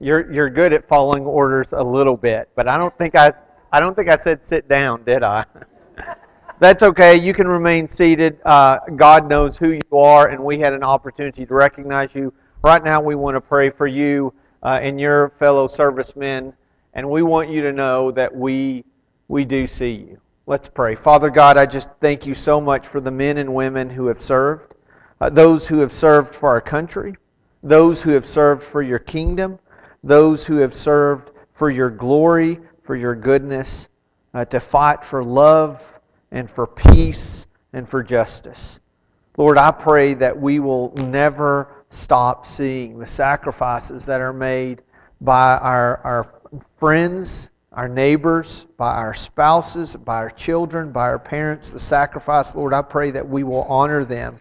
You're you're good at following orders a little bit, but I don't think I I don't think I said sit down, did I? That's okay. You can remain seated. Uh, God knows who you are, and we had an opportunity to recognize you. Right now, we want to pray for you uh, and your fellow servicemen, and we want you to know that we we do see you. Let's pray. Father God, I just thank you so much for the men and women who have served, uh, those who have served for our country, those who have served for your kingdom, those who have served for your glory, for your goodness, uh, to fight for love and for peace and for justice. Lord, I pray that we will never stop seeing the sacrifices that are made by our, our friends our neighbors, by our spouses, by our children, by our parents, the sacrifice. Lord, I pray that we will honor them.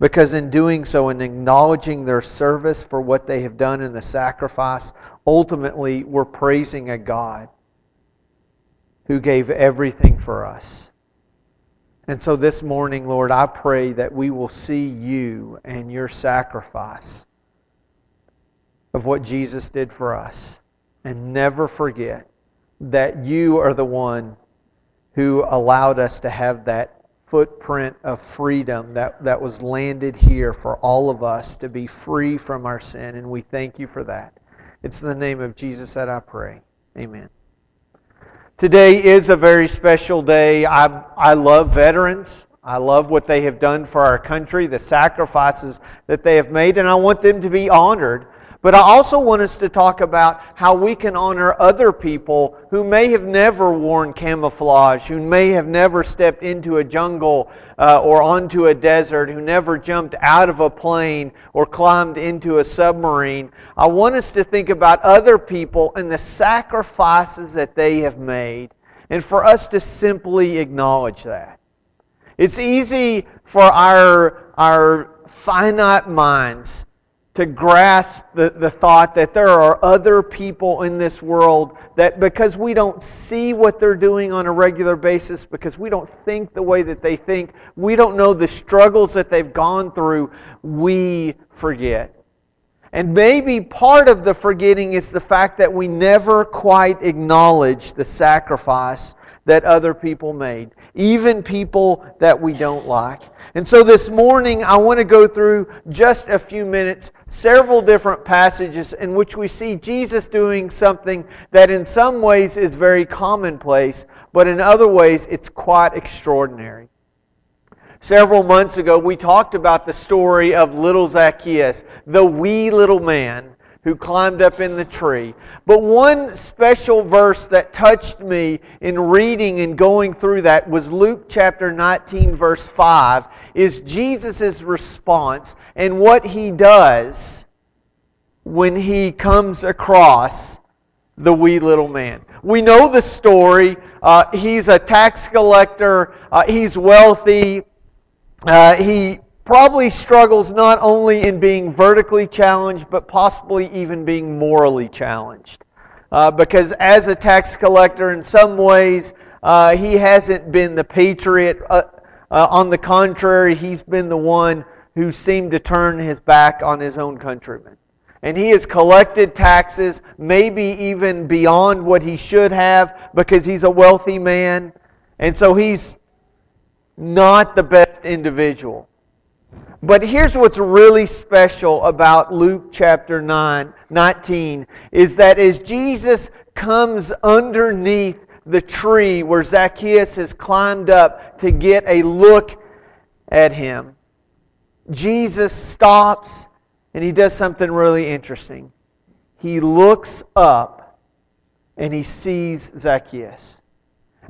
Because in doing so and acknowledging their service for what they have done in the sacrifice, ultimately we're praising a God who gave everything for us. And so this morning, Lord, I pray that we will see you and your sacrifice of what Jesus did for us and never forget that you are the one who allowed us to have that footprint of freedom that, that was landed here for all of us to be free from our sin, and we thank you for that. It's in the name of Jesus that I pray. Amen. Today is a very special day. I, I love veterans. I love what they have done for our country, the sacrifices that they have made, and I want them to be honored. But I also want us to talk about how we can honor other people who may have never worn camouflage, who may have never stepped into a jungle uh, or onto a desert, who never jumped out of a plane or climbed into a submarine. I want us to think about other people and the sacrifices that they have made, and for us to simply acknowledge that. It's easy for our, our finite minds to grasp the, the thought that there are other people in this world that because we don't see what they're doing on a regular basis, because we don't think the way that they think, we don't know the struggles that they've gone through, we forget. And maybe part of the forgetting is the fact that we never quite acknowledge the sacrifice that other people made, even people that we don't like. And so this morning, I want to go through just a few minutes, several different passages in which we see Jesus doing something that in some ways is very commonplace, but in other ways it's quite extraordinary. Several months ago, we talked about the story of little Zacchaeus, the wee little man who climbed up in the tree. But one special verse that touched me in reading and going through that was Luke chapter 19, verse 5 is Jesus' response and what he does when he comes across the wee little man. We know the story. Uh, he's a tax collector, uh, he's wealthy. Uh, he probably struggles not only in being vertically challenged, but possibly even being morally challenged. Uh, because as a tax collector, in some ways, uh, he hasn't been the patriot uh, uh, on the contrary, he's been the one who seemed to turn his back on his own countrymen. And he has collected taxes, maybe even beyond what he should have, because he's a wealthy man. And so he's not the best individual. But here's what's really special about Luke chapter 9, 19 is that as Jesus comes underneath the tree where Zacchaeus has climbed up to get a look at him, Jesus stops and he does something really interesting. He looks up and he sees Zacchaeus.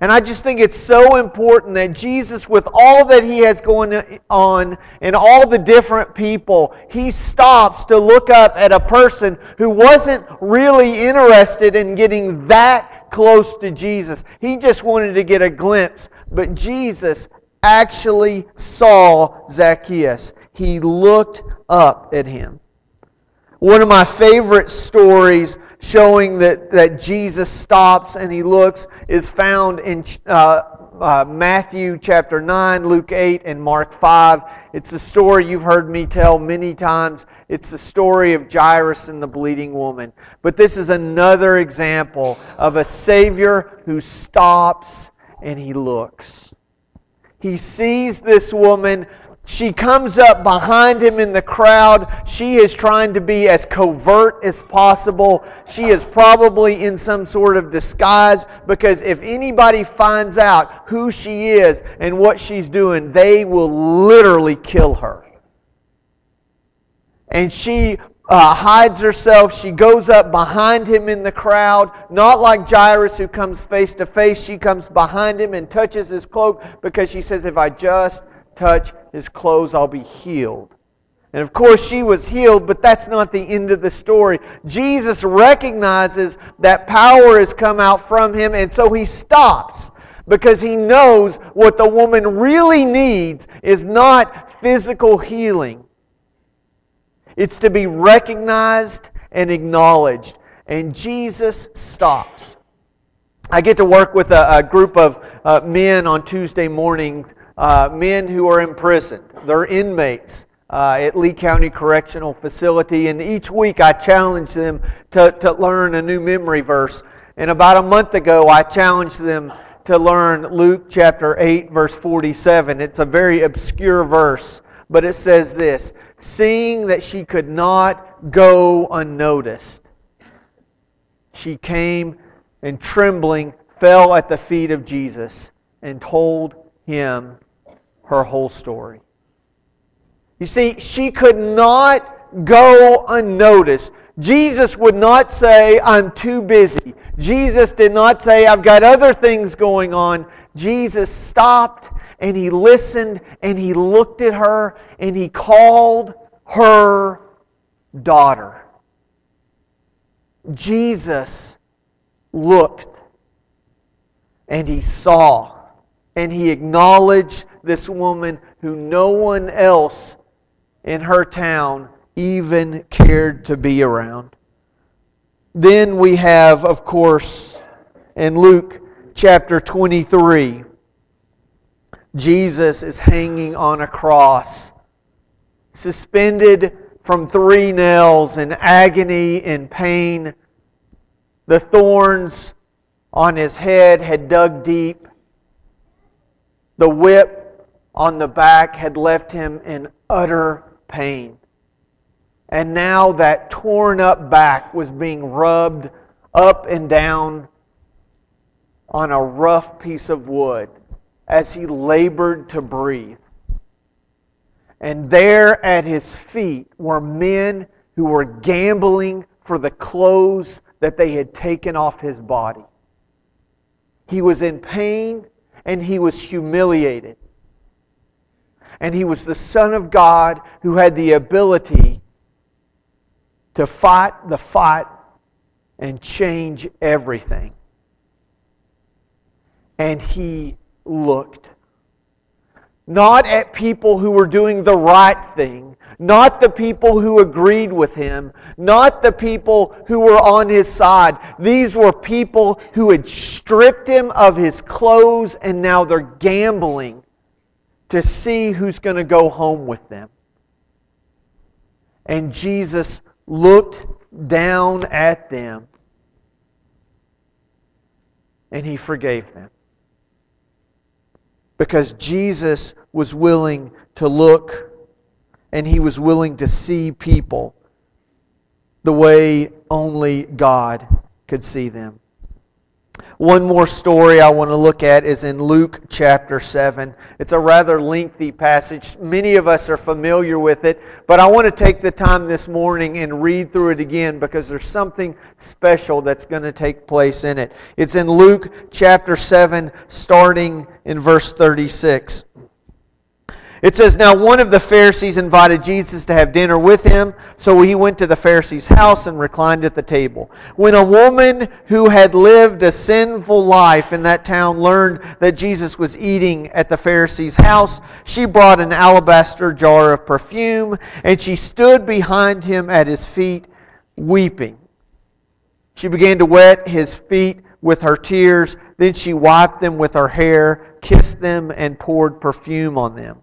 And I just think it's so important that Jesus, with all that he has going on and all the different people, he stops to look up at a person who wasn't really interested in getting that close to Jesus. He just wanted to get a glimpse. But Jesus actually saw Zacchaeus. He looked up at him. One of my favorite stories showing that, that Jesus stops and he looks is found in uh, uh, Matthew chapter 9, Luke 8, and Mark 5. It's a story you've heard me tell many times. It's the story of Jairus and the bleeding woman. But this is another example of a Savior who stops and he looks. He sees this woman she comes up behind him in the crowd. She is trying to be as covert as possible. She is probably in some sort of disguise because if anybody finds out who she is and what she's doing, they will literally kill her. And she uh, hides herself. She goes up behind him in the crowd, not like Jairus who comes face to face. She comes behind him and touches his cloak because she says, If I just touch his clothes, I'll be healed. And of course, she was healed, but that's not the end of the story. Jesus recognizes that power has come out from him, and so he stops because he knows what the woman really needs is not physical healing, it's to be recognized and acknowledged. And Jesus stops. I get to work with a, a group of uh, men on Tuesday mornings uh, men who are imprisoned. They're inmates uh, at Lee County Correctional Facility, and each week I challenge them to, to learn a new memory verse. And about a month ago, I challenged them to learn Luke chapter 8, verse 47. It's a very obscure verse, but it says this Seeing that she could not go unnoticed, she came and trembling fell at the feet of Jesus and told him her whole story. You see, she could not go unnoticed. Jesus would not say, I'm too busy. Jesus did not say, I've got other things going on. Jesus stopped and he listened and he looked at her and he called her daughter. Jesus looked and he saw and he acknowledged this woman who no one else in her town even cared to be around. Then we have, of course, in Luke chapter 23, Jesus is hanging on a cross, suspended from three nails in agony and pain. The thorns on his head had dug deep. The whip on the back had left him in utter pain. And now that torn up back was being rubbed up and down on a rough piece of wood as he labored to breathe. And there at his feet were men who were gambling for the clothes that they had taken off his body. He was in pain and he was humiliated. And he was the Son of God who had the ability to fight the fight and change everything. And he looked. Not at people who were doing the right thing, not the people who agreed with him, not the people who were on his side. These were people who had stripped him of his clothes and now they're gambling to see who's going to go home with them. And Jesus looked down at them and he forgave them. Because Jesus was willing to look and he was willing to see people the way only God could see them. One more story I want to look at is in Luke chapter 7. It's a rather lengthy passage. Many of us are familiar with it, but I want to take the time this morning and read through it again because there's something special that's going to take place in it. It's in Luke chapter 7, starting in verse 36. It says, Now one of the Pharisees invited Jesus to have dinner with him, so he went to the Pharisee's house and reclined at the table. When a woman who had lived a sinful life in that town learned that Jesus was eating at the Pharisee's house, she brought an alabaster jar of perfume, and she stood behind him at his feet, weeping. She began to wet his feet with her tears, then she wiped them with her hair, kissed them, and poured perfume on them.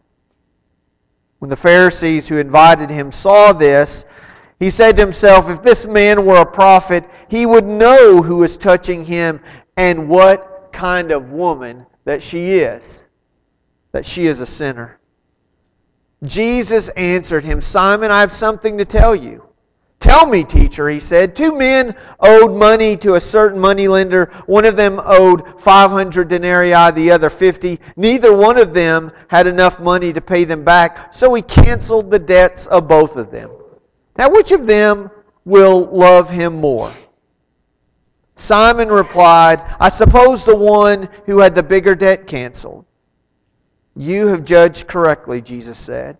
When the Pharisees who invited him saw this, He said to himself, If this man were a prophet, he would know who is touching him and what kind of woman that she is, that she is a sinner. Jesus answered him, Simon, I have something to tell you. Tell me, teacher, he said. Two men owed money to a certain moneylender. One of them owed 500 denarii, the other 50. Neither one of them had enough money to pay them back, so he canceled the debts of both of them. Now, which of them will love him more? Simon replied, I suppose the one who had the bigger debt canceled. You have judged correctly, Jesus said.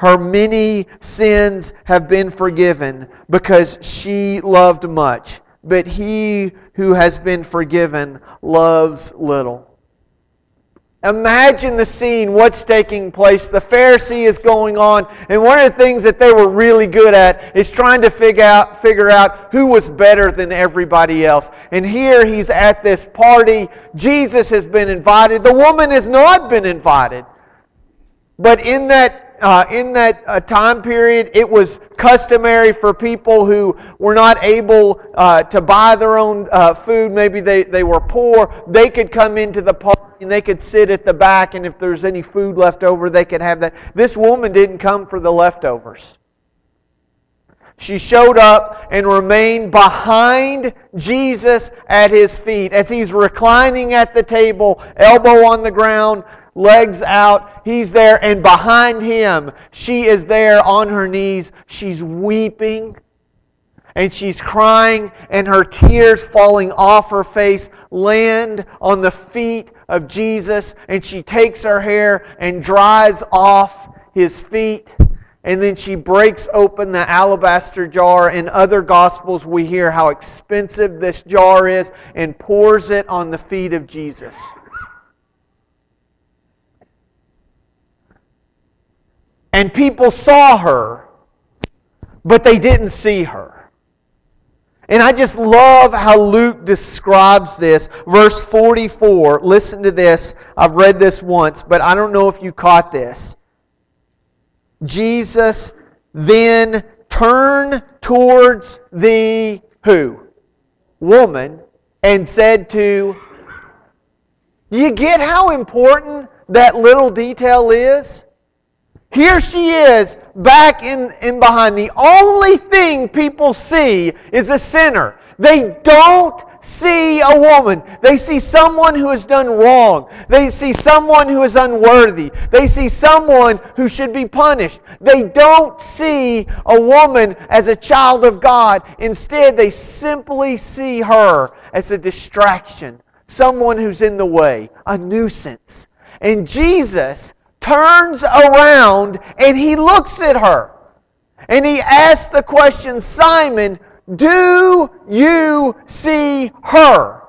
her many sins have been forgiven because she loved much. But he who has been forgiven loves little. Imagine the scene, what's taking place. The Pharisee is going on, and one of the things that they were really good at is trying to figure out, figure out who was better than everybody else. And here he's at this party. Jesus has been invited. The woman has not been invited. But in that uh, in that uh, time period, it was customary for people who were not able uh, to buy their own uh, food. Maybe they, they were poor. They could come into the party and they could sit at the back, and if there's any food left over, they could have that. This woman didn't come for the leftovers. She showed up and remained behind Jesus at his feet as he's reclining at the table, elbow on the ground, legs out. He's there, and behind him, she is there on her knees. She's weeping and she's crying, and her tears falling off her face land on the feet of Jesus, and she takes her hair and dries off his feet. And then she breaks open the alabaster jar. In other Gospels, we hear how expensive this jar is and pours it on the feet of Jesus. And people saw her, but they didn't see her. And I just love how Luke describes this. Verse 44, listen to this. I've read this once, but I don't know if you caught this. Jesus then turned towards the who? Woman and said to, You get how important that little detail is? Here she is back in, in behind. The only thing people see is a sinner. They don't see a woman. They see someone who has done wrong. They see someone who is unworthy. They see someone who should be punished. They don't see a woman as a child of God. Instead, they simply see her as a distraction, someone who's in the way, a nuisance. And Jesus turns around and he looks at her. And he asks the question, Simon, do you see her?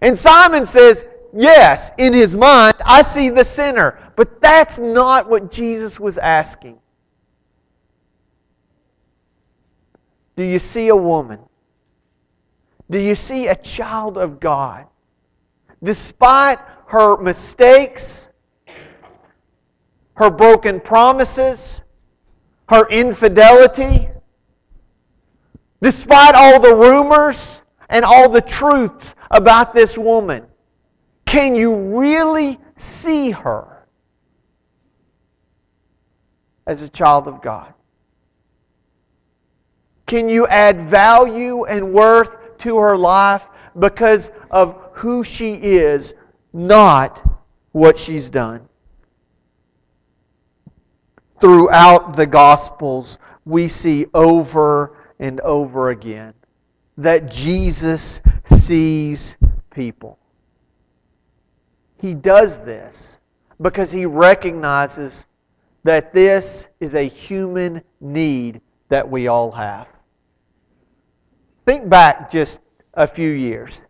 And Simon says, Yes, in his mind, I see the sinner. But that's not what Jesus was asking. Do you see a woman? Do you see a child of God? Despite her mistakes, her broken promises, her infidelity, despite all the rumors and all the truths about this woman, can you really see her as a child of God? Can you add value and worth to her life because of who she is, not what she's done? Throughout the Gospels, we see over and over again that Jesus sees people. He does this because he recognizes that this is a human need that we all have. Think back just a few years.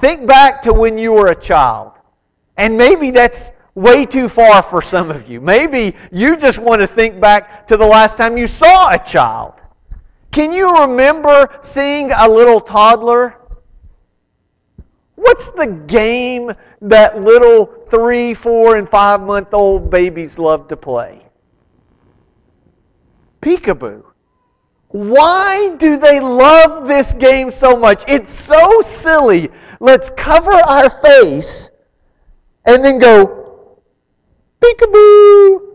Think back to when you were a child. And maybe that's way too far for some of you. Maybe you just want to think back to the last time you saw a child. Can you remember seeing a little toddler? What's the game that little three, four, and five month old babies love to play? Peekaboo. Why do they love this game so much? It's so silly. Let's cover our face and then go, peekaboo.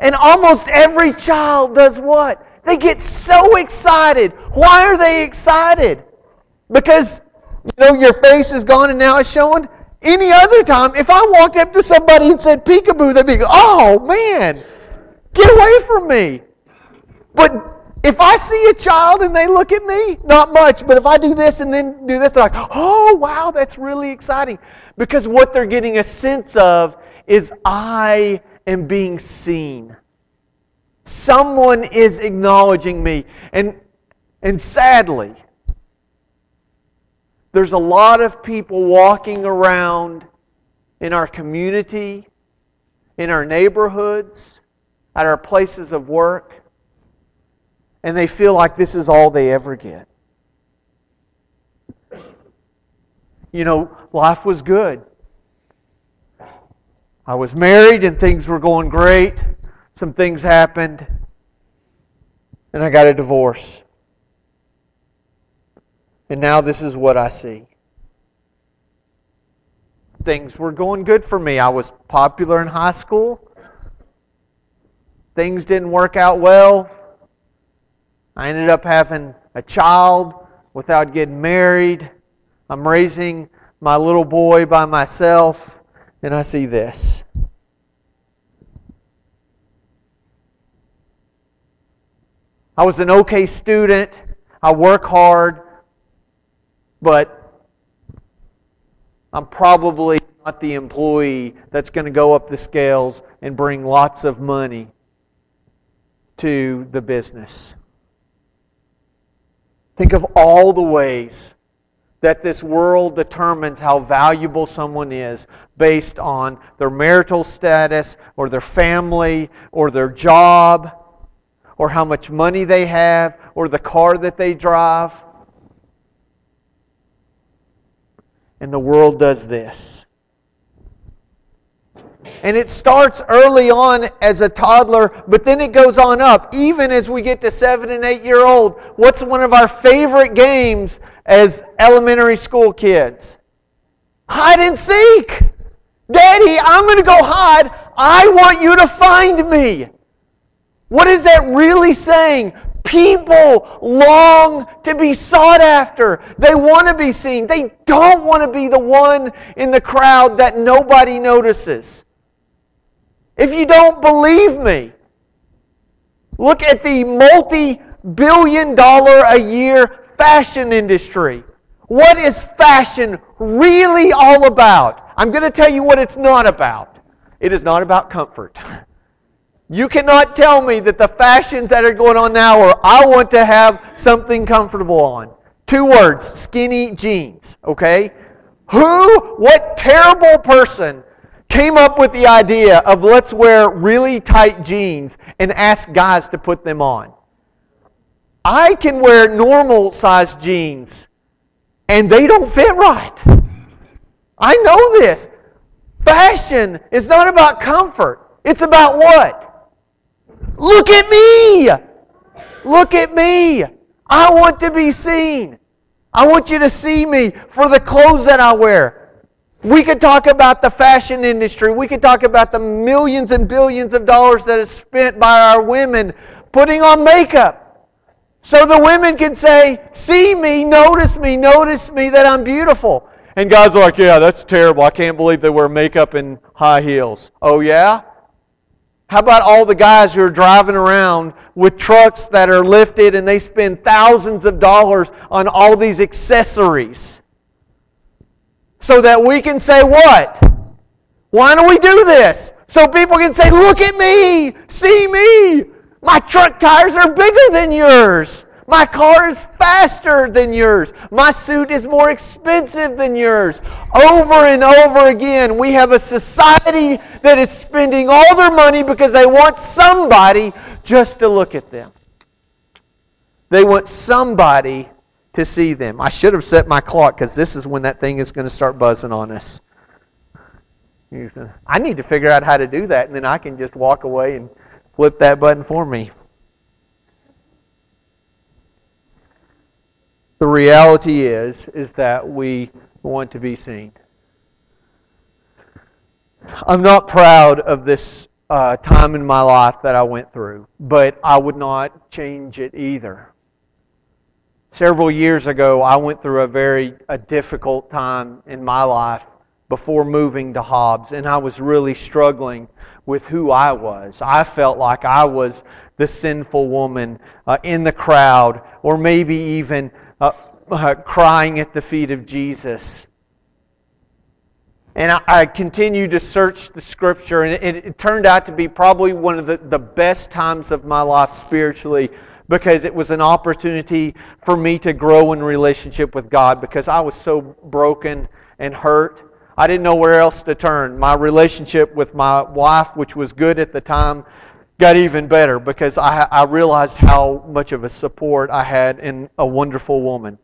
And almost every child does what? They get so excited. Why are they excited? Because, you know, your face is gone and now it's showing. Any other time, if I walked up to somebody and said peekaboo, they'd be, oh man, get away from me. But if I see a child and they look at me, not much, but if I do this and then do this, they're like, oh, wow, that's really exciting. Because what they're getting a sense of is I am being seen. Someone is acknowledging me. And, and sadly, there's a lot of people walking around in our community, in our neighborhoods, at our places of work and they feel like this is all they ever get. You know, life was good. I was married and things were going great. Some things happened, and I got a divorce. And now this is what I see. Things were going good for me. I was popular in high school. Things didn't work out well I ended up having a child without getting married. I'm raising my little boy by myself, and I see this. I was an okay student. I work hard, but I'm probably not the employee that's going to go up the scales and bring lots of money to the business. Think of all the ways that this world determines how valuable someone is based on their marital status or their family or their job or how much money they have or the car that they drive. And the world does this. And it starts early on as a toddler, but then it goes on up. Even as we get to seven and eight year old, what's one of our favorite games as elementary school kids? Hide and seek. Daddy, I'm going to go hide. I want you to find me. What is that really saying? People long to be sought after. They want to be seen. They don't want to be the one in the crowd that nobody notices. If you don't believe me, look at the multi billion dollar a year fashion industry. What is fashion really all about? I'm going to tell you what it's not about. It is not about comfort. You cannot tell me that the fashions that are going on now are, I want to have something comfortable on. Two words skinny jeans, okay? Who, what terrible person came up with the idea of let's wear really tight jeans and ask guys to put them on. I can wear normal size jeans and they don't fit right. I know this. Fashion is not about comfort. It's about what? Look at me. Look at me. I want to be seen. I want you to see me for the clothes that I wear. We could talk about the fashion industry. We could talk about the millions and billions of dollars that is spent by our women putting on makeup. So the women can say, See me, notice me, notice me that I'm beautiful. And guys are like, Yeah, that's terrible. I can't believe they wear makeup and high heels. Oh, yeah? How about all the guys who are driving around with trucks that are lifted and they spend thousands of dollars on all these accessories? so that we can say what? Why do we do this? So people can say, Look at me, see me. My truck tires are bigger than yours. My car is faster than yours. My suit is more expensive than yours. Over and over again, we have a society that is spending all their money because they want somebody just to look at them. They want somebody to see them. I should have set my clock because this is when that thing is going to start buzzing on us. I need to figure out how to do that, and then I can just walk away and flip that button for me. The reality is is that we want to be seen. I'm not proud of this uh, time in my life that I went through, but I would not change it either. Several years ago, I went through a very a difficult time in my life before moving to Hobbs, and I was really struggling with who I was. I felt like I was the sinful woman uh, in the crowd, or maybe even uh, uh, crying at the feet of Jesus. And I, I continued to search the scripture, and it, it, turned out to be probably one of the, the best times of my life spiritually because it was an opportunity for me to grow in relationship with God because I was so broken and hurt. I didn't know where else to turn. My relationship with my wife, which was good at the time, got even better because I, I realized how much of a support I had in a wonderful woman.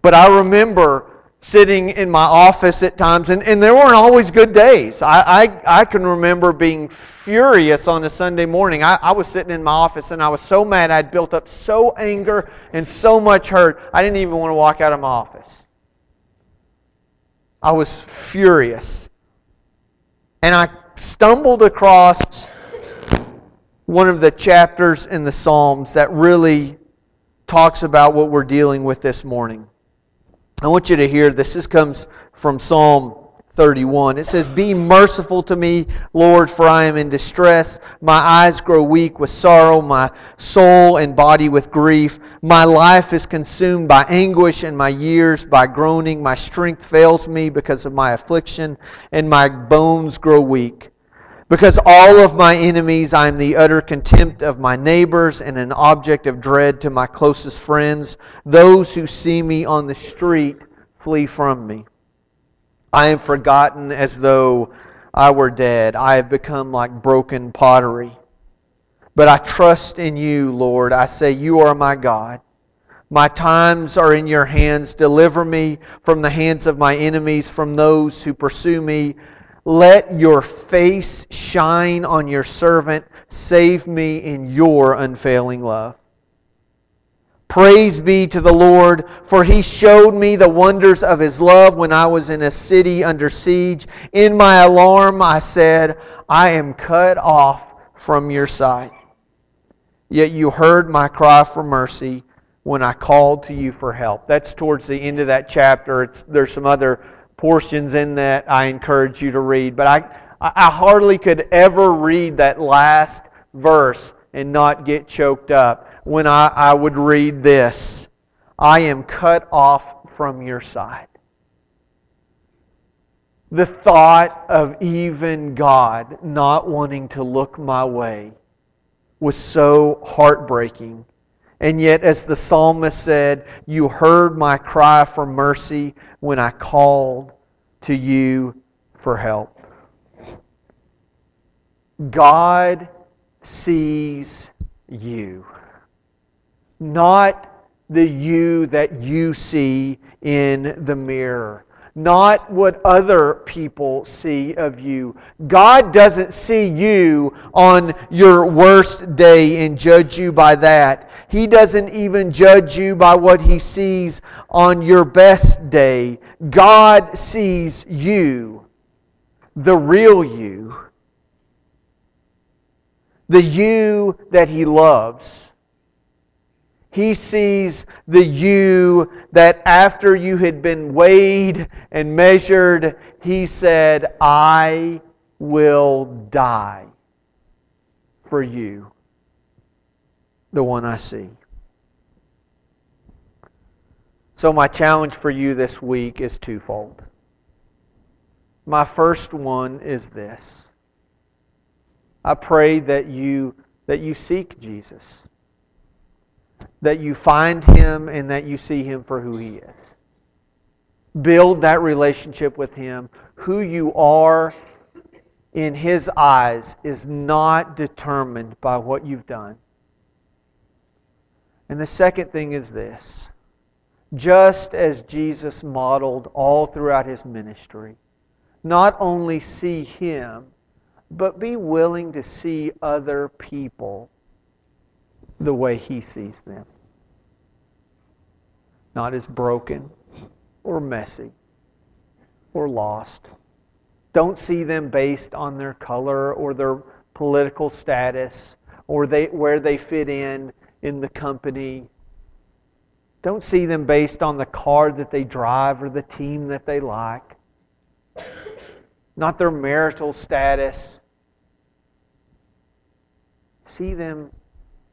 But I remember sitting in my office at times, and, and there weren't always good days. I, I, I can remember being furious on a Sunday morning. I, I was sitting in my office and I was so mad. I'd built up so anger and so much hurt, I didn't even want to walk out of my office. I was furious. And I stumbled across one of the chapters in the Psalms that really talks about what we're dealing with this morning. I want you to hear this. This comes from Psalm 31. It says, Be merciful to me, Lord, for I am in distress. My eyes grow weak with sorrow, my soul and body with grief. My life is consumed by anguish, and my years by groaning. My strength fails me because of my affliction, and my bones grow weak. Because all of my enemies, I am the utter contempt of my neighbors and an object of dread to my closest friends. Those who see me on the street flee from me. I am forgotten as though I were dead. I have become like broken pottery. But I trust in you, Lord. I say, You are my God. My times are in your hands. Deliver me from the hands of my enemies, from those who pursue me. Let your face shine on your servant. Save me in your unfailing love. Praise be to the Lord, for he showed me the wonders of his love when I was in a city under siege. In my alarm, I said, I am cut off from your sight. Yet you heard my cry for mercy when I called to you for help. That's towards the end of that chapter. It's, there's some other portions in that I encourage you to read. But I, I hardly could ever read that last verse and not get choked up when I, I would read this I am cut off from your side. The thought of even God not wanting to look my way was so heartbreaking. And yet, as the psalmist said, You heard my cry for mercy when I called to you for help. God sees you, not the you that you see in the mirror not what other people see of you. God doesn't see you on your worst day and judge you by that. He doesn't even judge you by what he sees on your best day. God sees you, the real you, the you that he loves he sees the you that after you had been weighed and measured, He said, I will die for you, the one I see. So, my challenge for you this week is twofold. My first one is this I pray that you that you seek Jesus, that you find him, and that you see him for who he is. Build that relationship with him. Who you are in his eyes is not determined by what you've done. And the second thing is this just as Jesus modeled all throughout his ministry, not only see him, but be willing to see other people the way he sees them. Not as broken or messy or lost. Don't see them based on their color or their political status or they, where they fit in in the company. Don't see them based on the car that they drive or the team that they like. Not their marital status. See them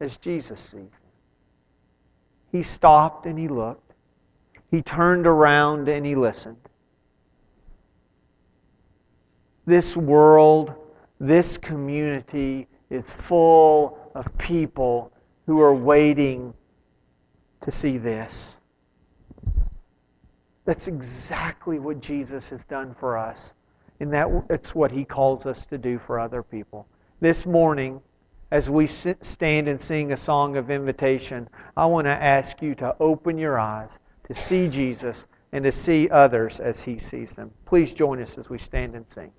as Jesus sees them. He stopped and he looked. He turned around and he listened. This world, this community is full of people who are waiting to see this. That's exactly what Jesus has done for us. And that, it's what he calls us to do for other people. This morning, as we sit, stand and sing a song of invitation, I want to ask you to open your eyes to see Jesus and to see others as he sees them. Please join us as we stand and sing.